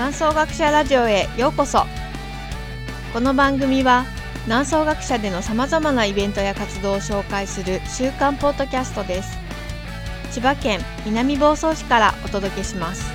南総学者ラジオへようこそ。この番組は南総学者でのさまざまなイベントや活動を紹介する週刊ポッドキャストです。千葉県南房総市からお届けします。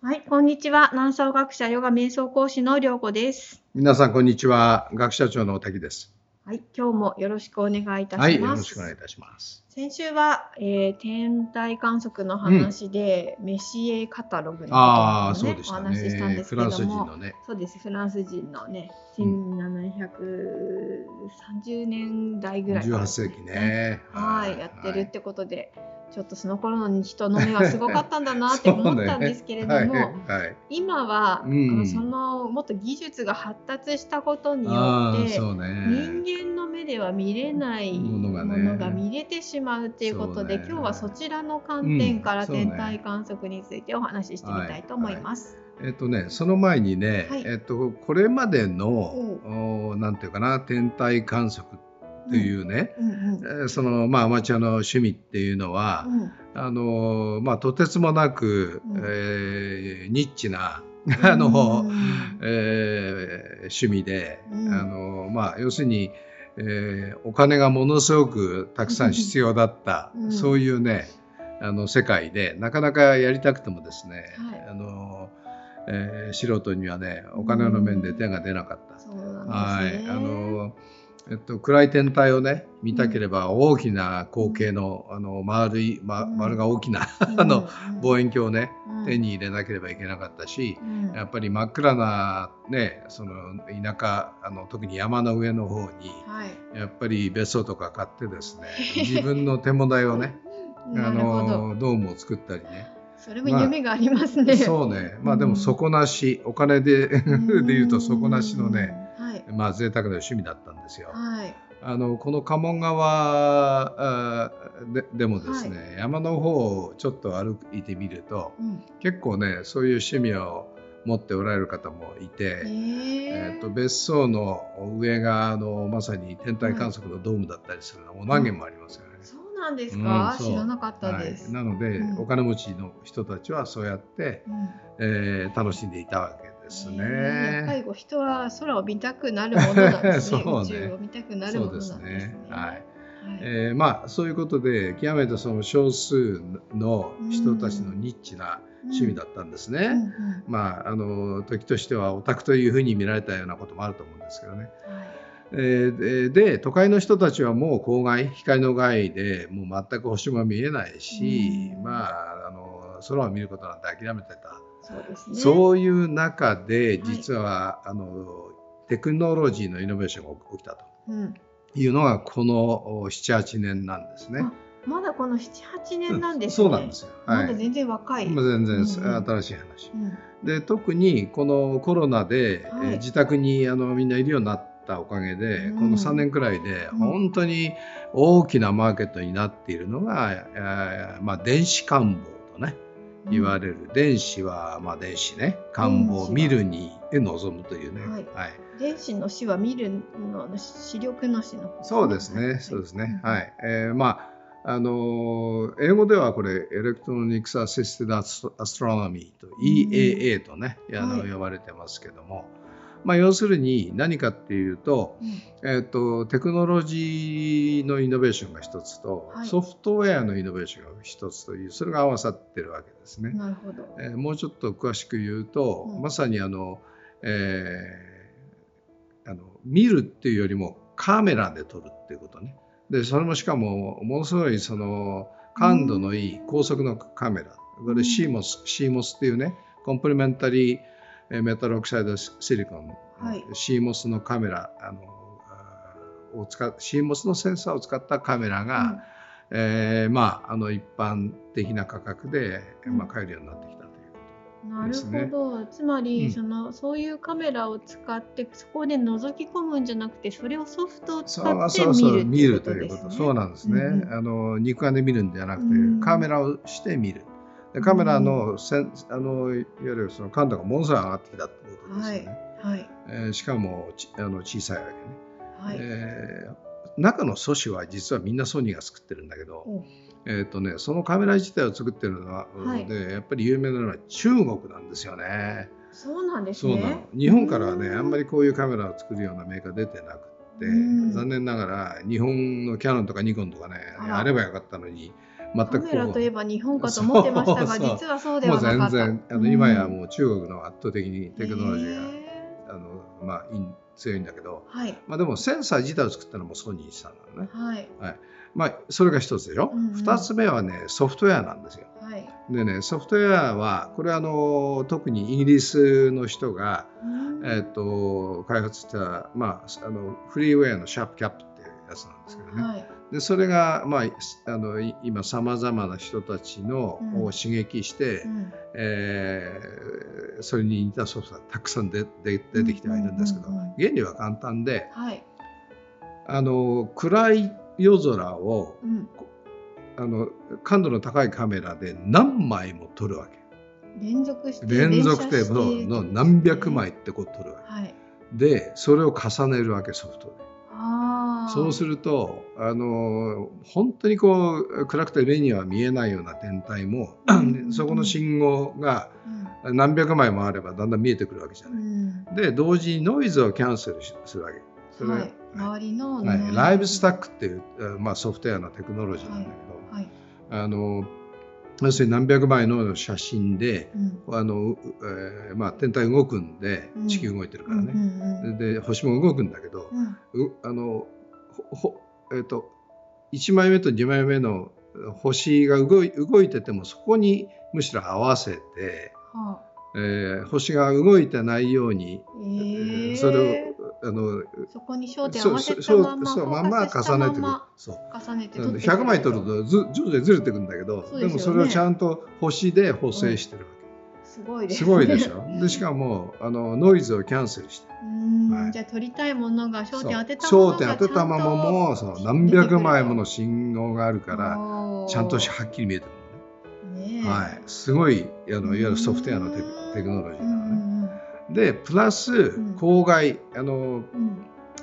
はいこんにちは。南総学者ヨガ瞑想講師の涼子です。皆さんこんにちは。学者長の滝ですはい今日もよろしくお願いいたします、はいよろしくお願いいたします。先週は、えー、天体観測の話で、メシエカタログのことああそうでしたお話ししたんねですけどもフランス人のね。そうですフランス人のねうん。1730年代ぐらいから18世紀ね。はいやってるってことで、ちょっとその頃の人の目はすごかったんだなって思ったんですけれども、はい。はい。今は、うん。そのもっと技術が発達したことによって人間では見れないものが見れてしまうっていうことで、ね。今日はそちらの観点から天体観測についてお話ししてみたいと思います。えっとねその前にね、はい。えっとこれまでのおなんていうかな天体観測っていうね、うんうんえーそのまあアマチュアの趣味っていうのは、うん。あのまあとてつもなく、うん。えーニッチなあの、うん えー趣味で、うん。あのまあ、要するに、えーお金がものすごくたくさん必要だった、うんそういうねあの世界でなかなかやりたくてもですね、はいあのえー素人にはねお金の面で手が出なかった。そうなんはい。あのえっと、暗い天体をね見たければ大きな光景の,、あの丸い、ま、うん。丸が大きな、うん。あのうん望遠鏡をねうん。手に入れなければいけなかったし、うん。やっぱり真っ暗な、ね、その田舎あの特に山の上の方にはい。やっぱり別荘とか買ってですね 自分の手も代をねあ。のドームを作ったりね。それも夢がありますね。そうね。まあでも底なしお金で で言うと底なしのね。まあ贅沢な趣味だったんですよ。はい。あのこの鴨川あででもですね、山の方をちょっと歩いてみるとうん。結構ねそういう趣味を持っておられる方もいて、ええー、と別荘の上があのまさに天体観測のドームだったりするのも何軒もありますよね。そうなんですか、うん知らなかったです。はい、なので、うんお金持ちの人たちはそうやって、うんえー楽しんでいたわけですね。えーやっぱりこう人は空を見たくなるものなんですね。そうね宇宙を見たくなるものなんですね。ですねはいはいえーまあそういうことで極めてその少数の人たちのニッチな趣味だったんですね。うんうんまああの時としてはオタクというふうに見られたようなこともあると思うんですけどね。はいえーでで都会の人たちはもう郊外光の害でもう全く星も見えないし、うんまああの空を見ることなんて諦めてた、そうですね。そういう中ではい実は、あのテクノロジーのイノベーションが起きたとうん。いうのがこの78年なんですね。あまだこの7、8年なんですね。そうなんですよ。はい。まだ全然若い。まあ全然うんうん新しい話。うんで特にこのコロナで、はいえー自宅にあのみんないるようになったおかげで、うんこの3年くらいでうん本当に大きなマーケットになっているのが、えーまあ、電子官房とね言われる、電子はまあ電子ね。官房見るに臨むというね、はい。はい、電子の死は見るのの視力の死の方そうですね、はい。そうですね。うんはい。えーまあ、あのー英語ではこれ、 Electronics Assisted Astronomy と、EAA とね、あのはい呼ばれてますけども、まあ、要するに何かっていうと、うん。えっ、と、テクノロジーのイノベーションが一つと、はい。ソフトウェアのイノベーションが一つという、それが合わさってるわけですね。なるほど。えーもうちょっと詳しく言うと、うん。まさにあの、えーあの見るっていうよりもカメラで撮るっていうことね。でそれもしかもものすごいその感度のいい高速のカメラ。これ CMOS, CMOS っていうねコンプリメンタリーメタルオクサイドシリコン、はい CMOS のカメラあのを使っ CMOS のセンサーを使ったカメラが、えーまあ、あの一般的な価格で、うんまあ、買えるようになってきたというこなるですねほど。つまり、うんそのそういうカメラを使ってそこで覗き込むんじゃなくてそれをソフトをと。使ってそうそう見見るるっていうということ。そうなんですね。うんうんあの肉眼で見るんじゃなくて、うんカメラをして見る。でカメラのせんあのいわゆるその感度がものすごい上がってきたってことですよね。はい。えーしかもちあの小さいわけね。はい。えー中の素子は実はみんなソニーが作ってるんだけど、おえーとね、そのカメラ自体を作ってるのは、はいでやっぱり有名なのは中国なんですよね。そうなんですそうなのね。日本からはねうんあんまりこういうカメラを作るようなメーカー出てなくってうん残念ながら日本のキヤノンとかニコンとかねあればよかったのに全くカこメラといえば日本かと思ってましたが、実はそうでもう全はなかった。然あの今やもう中国の圧倒的にテクノロジーへがあの、まあ、いい強いんだけど、ーはい。まあ、でもセンサー自体を作ったのもソニーさんなのね、はい。まあ、それが一つでしょ、うんうん。二つ目はねソフトウェアなんですよ。はい。でねソフトウェアはこれはあの特にイギリスの人がうん。えっと開発した、まあ、あのフリーウェアのシャープキャップっていうやつなんですけどね、はいでそれが、まあ、あのい今さまざまな人たちの、うん。を刺激して、うん。えーそれに似たソフトがたくさん出出出てきてはいるんですけど、原理は簡単ではい。あの暗い夜空をうん。あの感度の高いカメラで何枚も撮るわけ。連続して連続テープの何百枚ってこう撮るわけ。はい。でそれを重ねるわけソフトで。そうするとあの本当にこう暗くて目には見えないような天体も、うんそこの信号が何百枚もあればだんだん見えてくるわけじゃうない。ん。で同時にノイズをキャンセルしするわけ。それはい。周りのはいライブスタック。クっていう、えーまあ、ソフトウェアのテクノロジーなんだけど、はい。あの要するに何百枚の写真でうん。あの、うえーまあ、天体動くんでうん地球動いてるからね、うんうんうんで星も動くんだけど、うんうあのえっ、と1枚目と2枚目の星が動い動いててもそこにむしろ合わせて、はえー星が動いてないように、あ。ええ。それをあのそこに焦点を合わせたままそうまんま重ねてくるそう重ねて撮って100枚取るとず徐々にずれてくんだけどでねでもそれをちゃんと星で補正してるわすごいけ、ですすごいでしょ？でしかもあのノイズをキャンセルして。はい。じゃあ撮りたいものが焦点当てたものが焦点当てたままもそう。何百枚もの信号があるからちゃんとしはっきり見えてくるのね。ねえはい、すごいあのいわゆるソフトウェアのテクテクノロジーうなのね。んでプラスん。郊外あのうん。うん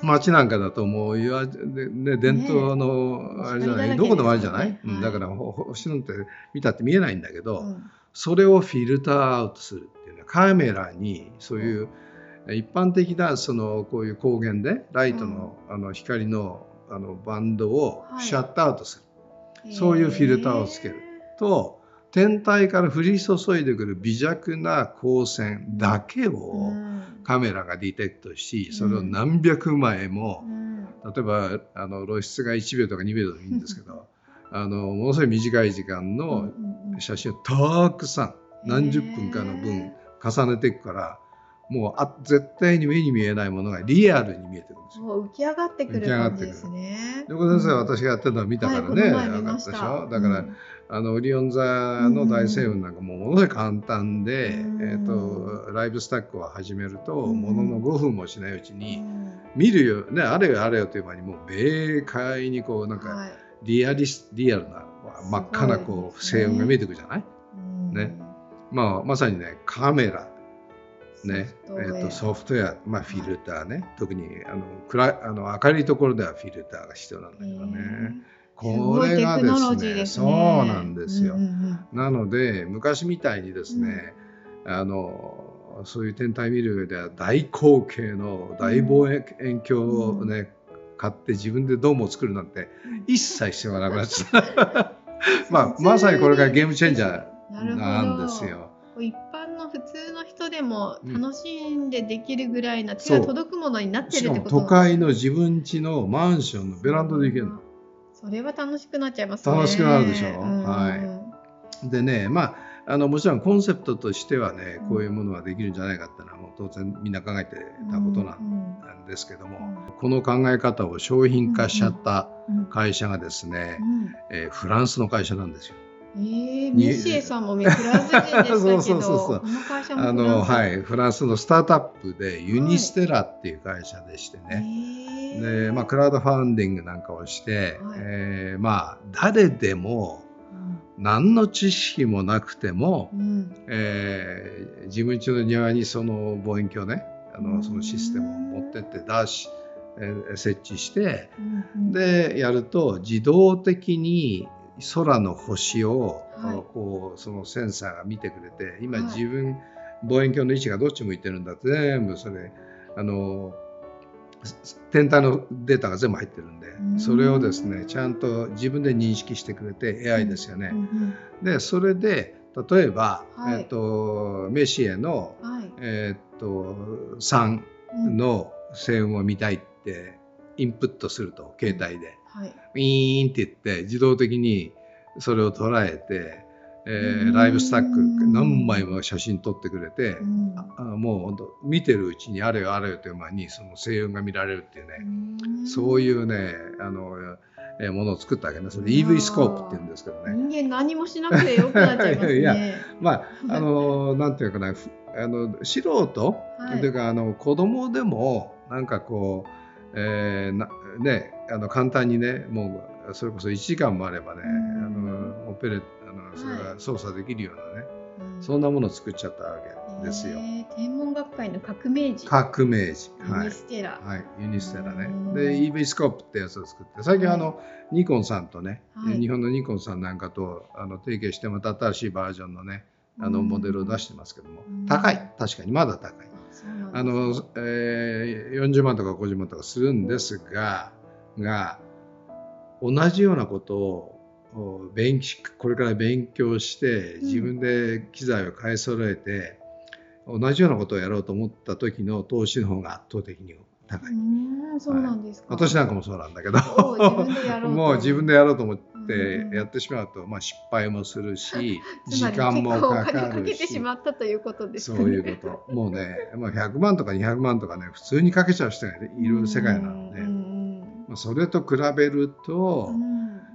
街なんかだともういわで、ね、伝統のあれじゃない、光だらけどこでもあるじゃない、ですからねうんだからほ星なんて見たって見えないんだけど、うんそれをフィルターアウトするっていうのはカメラにそういう一般的なそのこういう光源でライトの,、あの光のあのバンドをはい。シャットアウトする。そういうフィルターをつけると天体から降り注いでくる微弱な光線だけをうん。カメラが detect しうん。それを何百枚もうん。例えばあの露出が1秒とか2秒でもいいんですけど あのものすごい短い時間の写真をたくさん何十分かの分重ねていくからもうあ絶対に目に見えないものがリアルに見えてるんですよ。浮き上がってくる感じですね。横田先生は私がやってるのを見たからね、はい分かったでしょ？だから、うん。あのオリオン座の大星雲なんかもものすごい簡単で、うん。えー、とライブスタックを始めると、うん。ものの5分もしないうちうに、ん。見るよねあれよあれよという間にもう明快にこうなんかはいリアリスリアルな真っ赤なこうすごいですね星雲が見えてくるじゃない、うん。ね。まあ、まさにねカメラ。ね。ソフえー、とソフトウェア、まあ、フィルターね、特にあの暗いあの明るいところではフィルターが必要なんだけどね。これがですねジーですそうねなんですよ。うんうんなので昔みたいにですね、あのそういう天体見る上では大口径の大望遠鏡をね、買って自分でドームを作るなんてうん。一切必要がなくなっちゃった。まあまさにこれがゲームチェンジャーなんですよ。一般の普通の人でもうん。楽しんでできるぐらいな手が届くものになってるってこと都会の自分家のマンションのベランダで行けるの。それは楽しくなっちゃいますね。楽しくなるでしょ。うん。はい。でねまああのもちろんコンセプトとしてはねうん。こういうものができるんじゃないかっていうのはもう当然みんな考えてたことなんうですけども、うん。この考え方を商品化しちゃったうん会社がですね、うん。えーフランスの会社なんですよ。えー、にミシエさんもフランス人でしたけど そうそうそうそう。あのはい、フランスのスタートアップでユニステラっていう会社でしてね、えーでまあ、クラウドファンディングなんかをして、はい。えーまあ、誰でも何の知識もなくても、うん。うんえー自分家の庭にその望遠鏡ねあうんのそのシステムを持ってって出しえー設置してでやると自動的に空の星を、はい。こうそのセンサーが見てくれて今はい。自分、望遠鏡の位置がどっち向いてるんだって全部それあのす天体のデータが全部入ってるんでん。それをですねちゃんと自分で認識してくれて AI ですよね。うん。でそれで例えば、はい。えっとメシエの、うんはい。えっと3うん。の星雲を見たいってインプットすると携帯で。はい。ウィーンって言って自動的にそれを捉えて、えーうん。ライブスタック何枚も写真撮ってくれて、うん。あもう見てるうちにあれよあれよという間にその星雲が見られるっていうね、そういうねあの、えーものを作ったわけねそれ EV スコープって言うんですけどね。人間何もしなくてよくなっちゃいますね。いやまああのなんていうかなふあの素人、はい。というかあの子供でもなんかこう、えーなねあの簡単にねもうそれこそ1時間もあればね、うん。あのオペレあのそれが操作できるようなね、うん。そんなものを作っちゃったわけですよ。天文学会の革命児。革命児、はい。ユニステラ。はい、ユニステラね。うん。で EV スコープってやつを作って最近あの、ニコンさんとね、はい。日本のニコンさんなんかとあの提携してまた新しいバージョンのねあのうん。モデルを出してますけども、うん。高い。確かにまだ高い。あの、えー40万とか50万とかするんですがが同じようなことをお勉これから勉強してうん。自分で機材を買い揃えて、同じようなことをやろうと思った時の投資の方が圧倒的に高い。うーん、そうなんですか。私なんかもそうなんだけどもう自分でやろうと思っうんてやってしまうと、まあ、失敗もするし 時間もかかかるししまったということですそう。いうこと。もうね、まあ、100万とか200万とかね、普通にかけちゃう人がいる世界なので、まあ、それと比べると、うん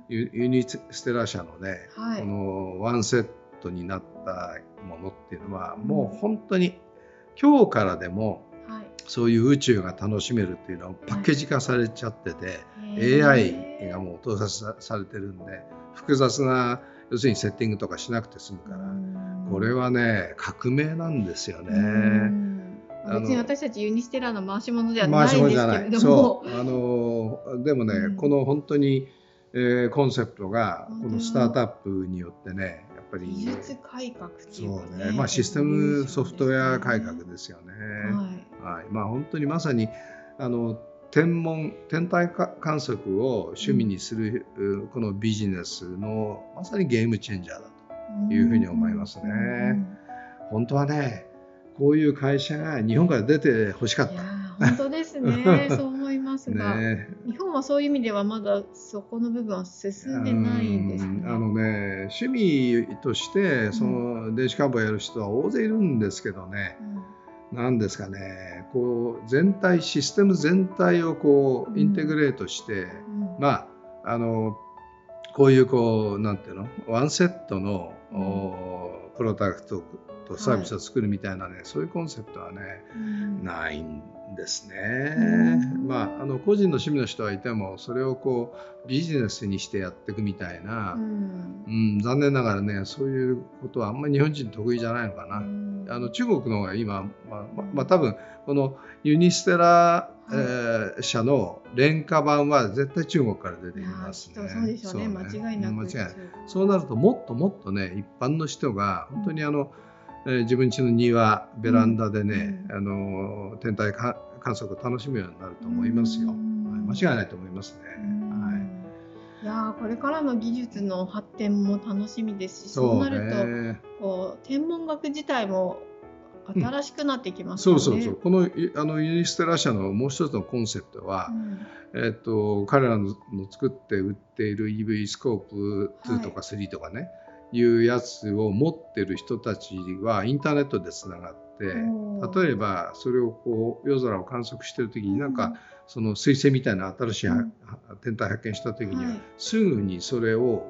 ユユニステラ社のね、はいこのワンセットになったものっていうのは、もう本当に今日からでもはい。そういう宇宙が楽しめるっていうのはパッケージ化されちゃってて、へー。AI がもう搭載されてるんで、複雑な、要するにセッティングとかしなくて済むから、うん。これはね、革命なんですよね。別に私たちユニステラの回し物ではないんですけない。れども。そう。あのでもね、うん。この本当に、えーコンセプトがこのスタートアップによってね、ぱり。技術改革っていそうかうね、まあシステムソフトウェア改革ですよね。はい。はい、まあ本当にまさにあの天文天体か観測を趣味にする、うこのビジネスのまさにゲームチェンジャーだと。いうふうに思いますね。うん。本当はね、こういう会社が日本から出て欲しかっいやた。ー本当ですね。そ うますが、ね。日本はそういう意味ではまだそこの部分は進んでないんですね。うん。あのね趣味としてその電子カーボをやる人は大勢いるんですけどね、なんですかね。こう全体システム全体をこうインテグレートして、うん。まああのこういうこうなんていうの？ワンセットの、プロダクトとサービスを作るみたいなね、そういうコンセプトはねうん。ないんですね。うん。まあ、あの個人の趣味の人はいてもそれをこうビジネスにしてやっていくみたいな、ううんん残念ながらねそういうことはあんまり日本人得意じゃないのかな。あの中国の方が今、まあままあ、多分このユニステラ、えー社の廉価版は絶対中国から出てきますね。そうでしょうね。間違いなく。間違いない。そうなるともっともっとね一般の人が本当にあの、えー自分家の庭ベランダでね、うん。あの天体か観測を楽しむようになると思いますよ。うんはい間違いないと思いますね。うんはいいやーこれからの技術の発展も楽しみですしそうなるとね。こう天文学自体も新しくなってきますよね。そうそうそう。このいあのユニステラ社のもう一つのコンセプトは、うんえっと彼らのの作って売っている EV スコープ2とか3とかね、い、うやつを持ってる人たちはインターネットでつながって、おー例えばそれをこう夜空を観測してる時になんか、その彗星みたいな新しいは、うん。天体発見した時には、はい。すぐにそれを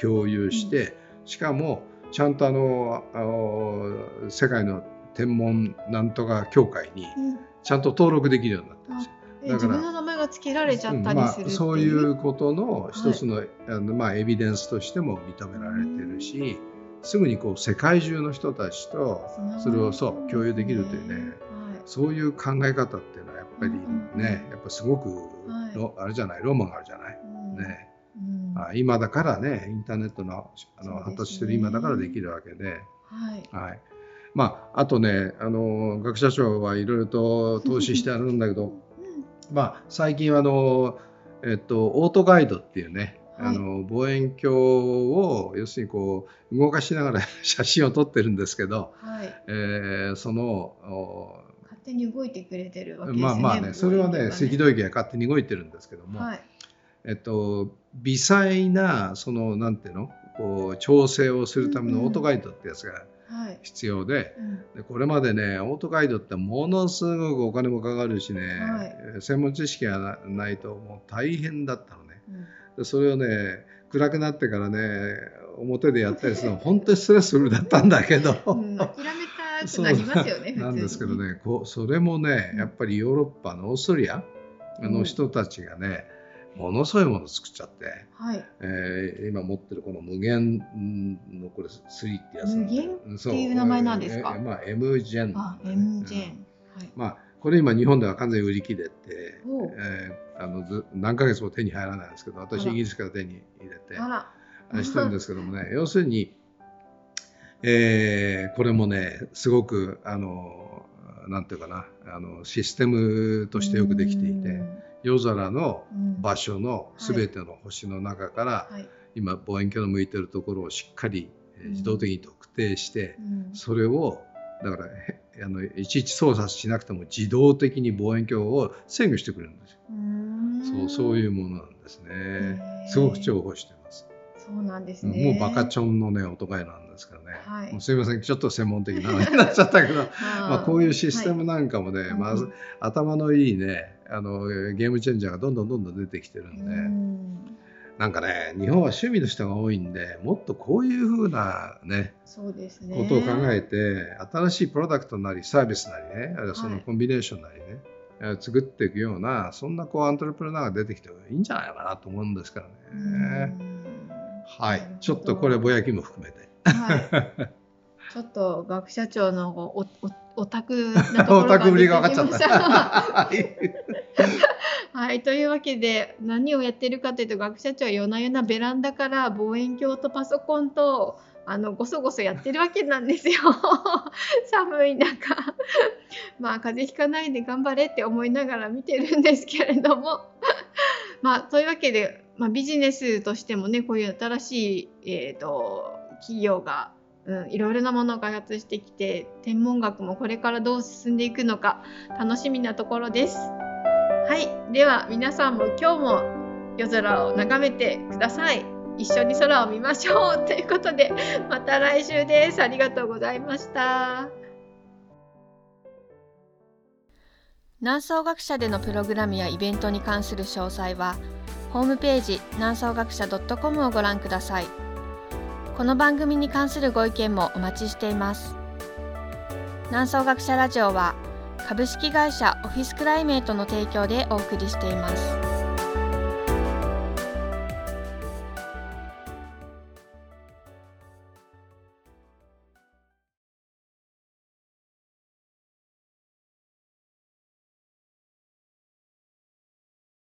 共有して、しかもちゃんとあの世界の天文なんとか協会にうん。ちゃんと登録できるようになってるんですよ。えだから自分の名前が付けられちゃったりするっていう、まあ、そういうことの一つの,、あのまあ、エビデンスとしても認められてるし、すぐにこう世界中の人たちとそれをそう共有できるというねはい。そういう考え方っていうのはやっぱぱりね、やっぱすごく、はい、あれじゃないロマンがあるじゃない？ね。あ今だからねインターネットのあの、発達してる今だからできるわけで。はい、はい。まあ、あとねあの学者長はいろいろと投資してあるんだけどまあ最近はあの、えっと、オートガイドっていうね、はい、あの望遠鏡を要するにこう動かしながら 写真を撮ってるんですけど、はい。えー、その勝手に動いてくれてるわけですね。まあまあねそれはね赤道域が勝手に動いてるんですけども、はい、えっと、微細なそのなんていうのこう調整をするためのオートガイドってやつが必要でうん、でこれまでねオートガイドってものすごくお金もかかるしね、はい、専門知識がないともう大変だったのね。それをね暗くなってからね表でやったりするのは 本当にストレスフルだったんだけど、うん、諦めたくなりますよね なんですけどねこうそれもねやっぱりヨーロッパのオーストリアの人たちがね、ものすごいものを作っちゃって、はい。えー、今持ってるこの無限のこれ3ってやつ無限っていう名前なんですか、えー、まあ M ジェン、あ M ジェン、はい、まあこれ今日本では完全に売り切れて、えー、あの何ヶ月も手に入らないんですけど私イギリスから手に入れてしてるんですけどもね 要するに、えー、これもねすごくあのなんていうかなあのシステムとしてよくできていて。夜空の場所の全ての星の中から、今望遠鏡の向いてるところをしっかり自動的に特定して、それをだからあのいちいち操作しなくても自動的に望遠鏡を制御してくれるんですよ。そうそういうものなんですね。すごく重宝してます。そうなんですね。もうバカチョンのね音がなんですからね。はい、もうすみませんちょっと専門的な話になっちゃったけど、まあこういうシステムなんかもね、はい、まず頭のいいねあのゲームチェンジャーがどんどんどんどん出てきてるんで。んなんかね日本は趣味の人が多いんでもっとこういうふうなねそうですね。ことを考えて新しいプロダクトなりサービスなりねあるいはそのコンビネーションなりね、はい、作っていくようなそんなこうアントレプレナーが出てきていいんじゃないかなと思うんですからね。はい。ちょっとこれぼやきも含めて。はい。ちょっと学者長のおおオタクなところ が出てきました。はい、というわけで何をやってるかというと学者長は夜な夜なベランダから望遠鏡とパソコンとあのごそごそやってるわけなんですよ。寒い中。まあ風邪ひかないで頑張れって思いながら見てるんですけれども。まあというわけで、まあ、ビジネスとしてもねこういう新しい、えーと企業がうん、いろいろなものを開発してきて天文学もこれからどう進んでいくのか楽しみなところです。はいでは皆さんも今日も夜空を眺めてください。一緒に空を見ましょうということで また来週です。ありがとうございました。南総学者でのプログラムやイベントに関する詳細はホームページ南総学者 .com をご覧ください。この番組に関するご意見もお待ちしています南総学者ラジオは株式会社オフィスクライメートの提供でお送りしています。